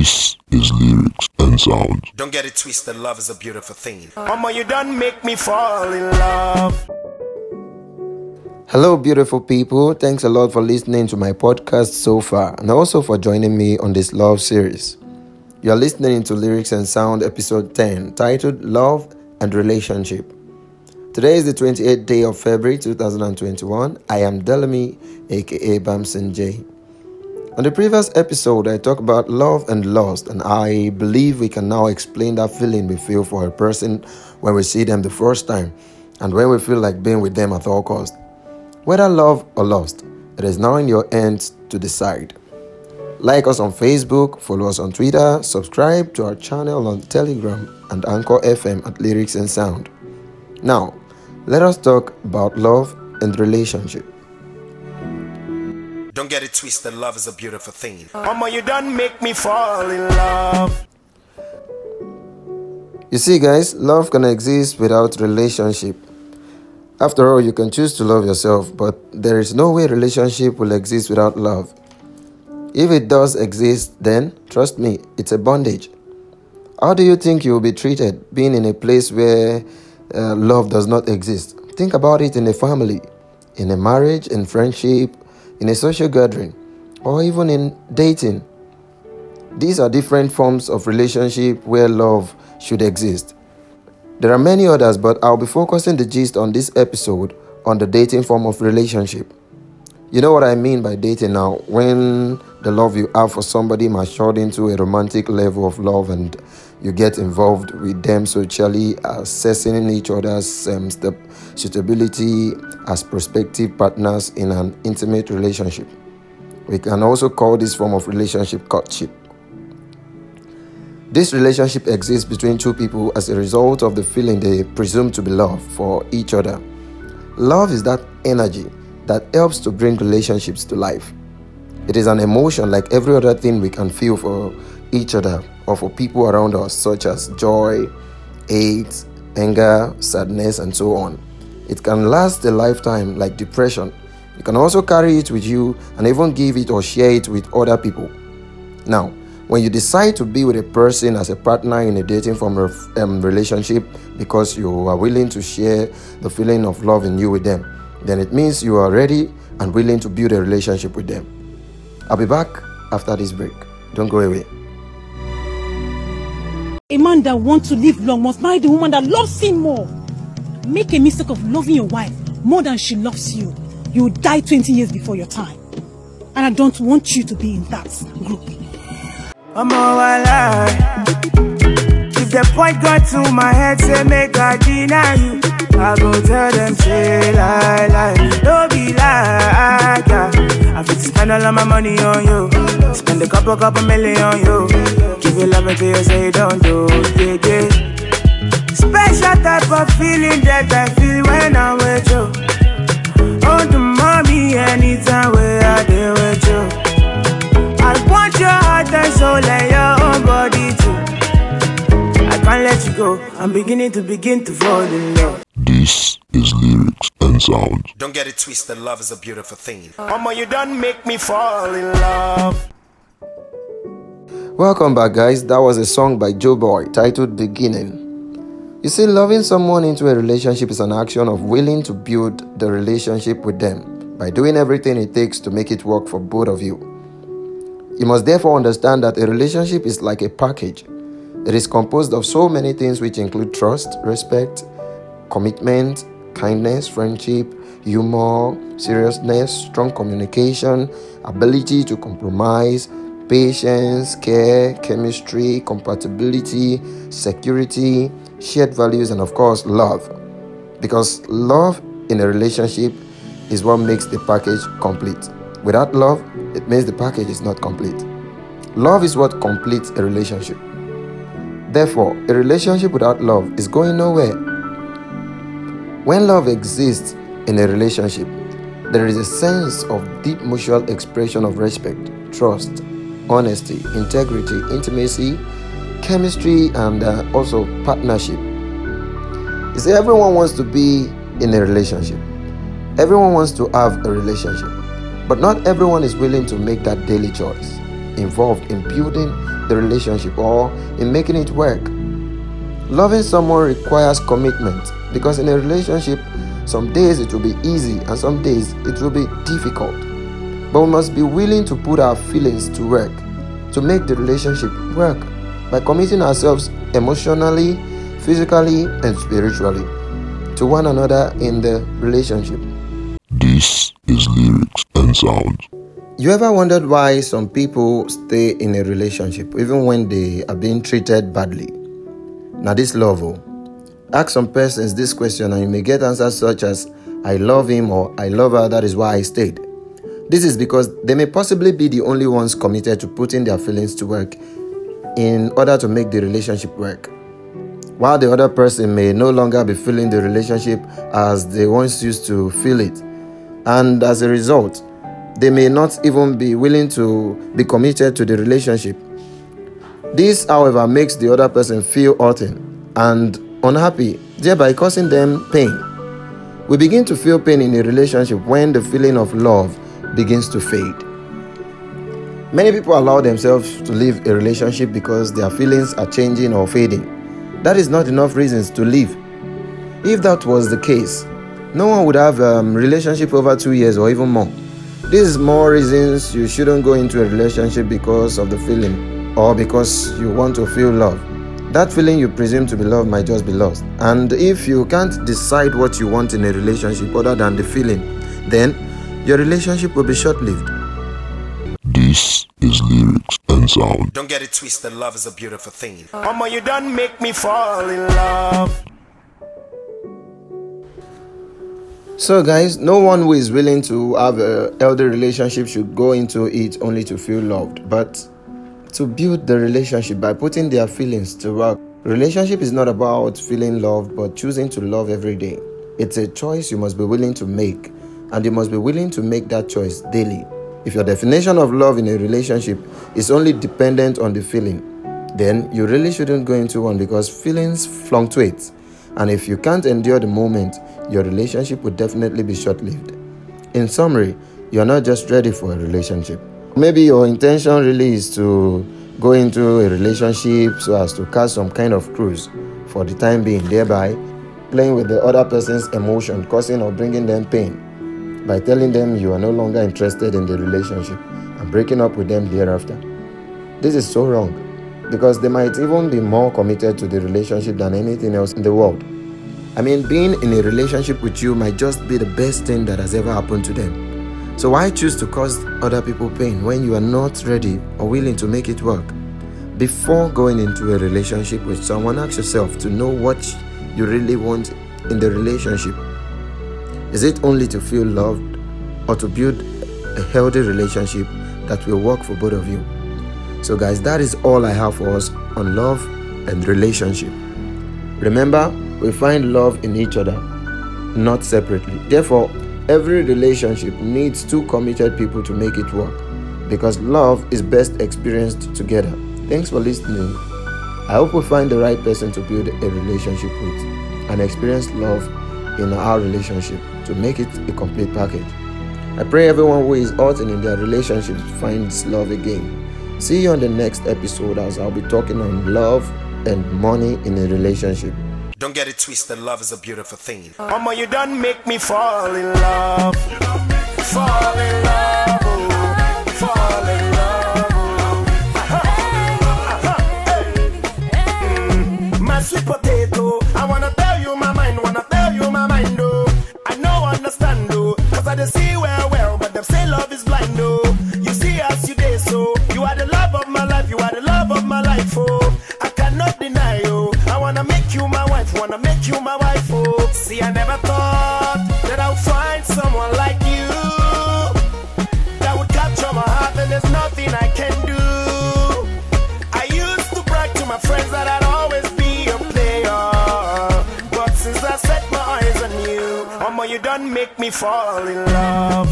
This is lyrics and sound. Don't get it twisted, love is a beautiful thing. Mama, you done make me fall in love. Hello, beautiful people. Thanks a lot for listening to my podcast so far and also for joining me on this love series. You are listening to Lyrics and Sound episode 10 titled Love and Relationship. Today is the 28th day of February 2021. I am Delamy, aka Bamson J. On the previous episode, I talked about love and lust, and I believe we can now explain that feeling we feel for a person when we see them the first time and when we feel like being with them at all costs. Whether love or lust, it is now in your hands to decide. Like us on Facebook, follow us on Twitter, subscribe to our channel on Telegram and Anchor FM at Lyrics and Sound. Now, let us talk about love and relationship. Don't get it twisted, love is a beautiful thing. Mama, you don't make me fall in love. You see, guys, love can exist without relationship. After all, you can choose to love yourself, but there is no way relationship will exist without love. If it does exist, then trust me, it's a bondage. How do you think you will be treated being in a place where uh, love does not exist? Think about it in a family, in a marriage, in friendship, in a social gathering, or even in dating. These are different forms of relationship where love should exist. There are many others, but I'll be focusing the gist on this episode on the dating form of relationship. You know what I mean by dating now? When the love you have for somebody matured into a romantic level of love and you get involved with them socially, assessing each other's um, suitability as prospective partners in an intimate relationship. We can also call this form of relationship courtship. This relationship exists between two people as a result of the feeling they presume to be love for each other. Love is that energy that helps to bring relationships to life. It is an emotion like every other thing we can feel for each other or for people around us, such as joy, hate, anger, sadness, and so on. It can last a lifetime, like depression. You can also carry it with you and even give it or share it with other people. Now, when you decide to be with a person as a partner in a dating form of um, relationship because you are willing to share the feeling of love in you with them, then it means you are ready and willing to build a relationship with them. I'll be back after this break. Don't go away. A man that wants to live long must marry the woman that loves him more. Make a mistake of loving your wife more than she loves you. You will die 20 years before your time. And I don't want you to be in that group. I'm all alive. If the point got to my head, say make I deny you. I go tell them, say lie, spend all of my money on you. Spend a couple, couple million on you. Give you love until you say you don't do, yeah, yeah. Special type of feeling that I feel when I'm with you. Oh, the mommy, anytime where I deal with you. I want your heart and soul and your own body too. I can't let you go. I'm beginning to begin to fall in love. This is lyrics and sound. Don't get it twisted, love is a beautiful thing. Mama, you done make me fall in love. Welcome back, guys. That was a song by Joeboy titled Beginning. You see, loving someone into a relationship is an action of willing to build the relationship with them by doing everything it takes to make it work for both of you. You must therefore understand that a relationship is like a package. It is composed of so many things which include trust, respect, commitment, kindness, friendship, humor, seriousness, strong communication, ability to compromise, patience, care, chemistry, compatibility, security, shared values, and of course, love. Because love in a relationship is what makes the package complete. Without love, it means the package is not complete. Love is what completes a relationship. Therefore, a relationship without love is going nowhere. When love exists in a relationship, there is a sense of deep mutual expression of respect, trust, honesty, integrity, intimacy, chemistry, and uh, also partnership. You see, everyone wants to be in a relationship, everyone wants to have a relationship, but not everyone is willing to make that daily choice. involved in building the relationship or in making it work. Loving someone requires commitment because in a relationship, some days it will be easy and some days it will be difficult. But we must be willing to put our feelings to work to make the relationship work by committing ourselves emotionally, physically, and spiritually to one another in the relationship. This is lyrics and sounds. You ever wondered why some people stay in a relationship even when they are being treated badly? Now, this love, oh, ask some persons this question and you may get answers such as, I love him or I love her, that is why I stayed. This is because they may possibly be the only ones committed to putting their feelings to work in order to make the relationship work. While the other person may no longer be feeling the relationship as they once used to feel it. And as a result, they may not even be willing to be committed to the relationship. This, however, makes the other person feel hurting and unhappy, thereby causing them pain. We begin to feel pain in a relationship when the feeling of love begins to fade. Many people allow themselves to leave a relationship because their feelings are changing or fading. That is not enough reasons to leave. If that was the case, no one would have a um, relationship over two years or even more. This is more reasons you shouldn't go into a relationship because of the feeling or because you want to feel love. That feeling you presume to be love might just be lost. And if you can't decide what you want in a relationship other than the feeling, then your relationship will be short lived. This is lyrics and sound. Don't get it twisted, love is a beautiful thing. Mama, you done make me fall in love. So, guys, no one who is willing to have a healthy relationship should go into it only to feel loved, but to build the relationship by putting their feelings to work. Relationship is not about feeling loved, but choosing to love every day. It's a choice you must be willing to make and you must be willing to make that choice daily. If your definition of love in a relationship is only dependent on the feeling, then you really shouldn't go into one because feelings fluctuate. And if you can't endure the moment, your relationship will definitely be short lived. In summary, you're not just ready for a relationship. Maybe your intention really is to go into a relationship so as to catch some kind of cruise for the time being, thereby playing with the other person's emotion, causing or bringing them pain by telling them you are no longer interested in the relationship and breaking up with them thereafter. This is so wrong because they might even be more committed to the relationship than anything else in the world. I mean, being in a relationship with you might just be the best thing that has ever happened to them. So, why choose to cause other people pain when you are not ready or willing to make it work? Before going into a relationship with someone, ask yourself to know what you really want in the relationship is it only to feel loved or to build a healthy relationship that will work for both of you? So, guys, that is all I have for us on love and relationship. Remember, we find love in each other, not separately. Therefore, every relationship needs two committed people to make it work because love is best experienced together. Thanks for listening. I hope we find the right person to build a relationship with and experience love in our relationship to make it a complete package. I pray everyone who is hurting in their relationships finds love again. See you on the next episode as I'll be talking on love and money in a relationship. Don't get it twisted, love is a beautiful thing. Mama, you done make me fall in love. Fall in love. Fall in love. My sweet potato, I wanna tell you my mind, wanna tell you my mind, oh. I know understand, oh. Cause I just see make me fall in love,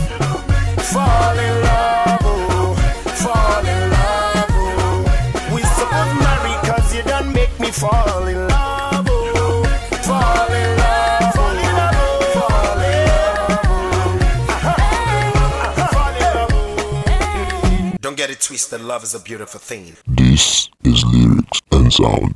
fall in love, oh, fall in love, oh. We supposed marry 'cause you done make me fall in love, oh, fall in love, fall in love, oh, fall in love, oh. Aha, aha, fall in love, oh. Don't get it twisted. love is a beautiful thing. This is lyrics and sounds.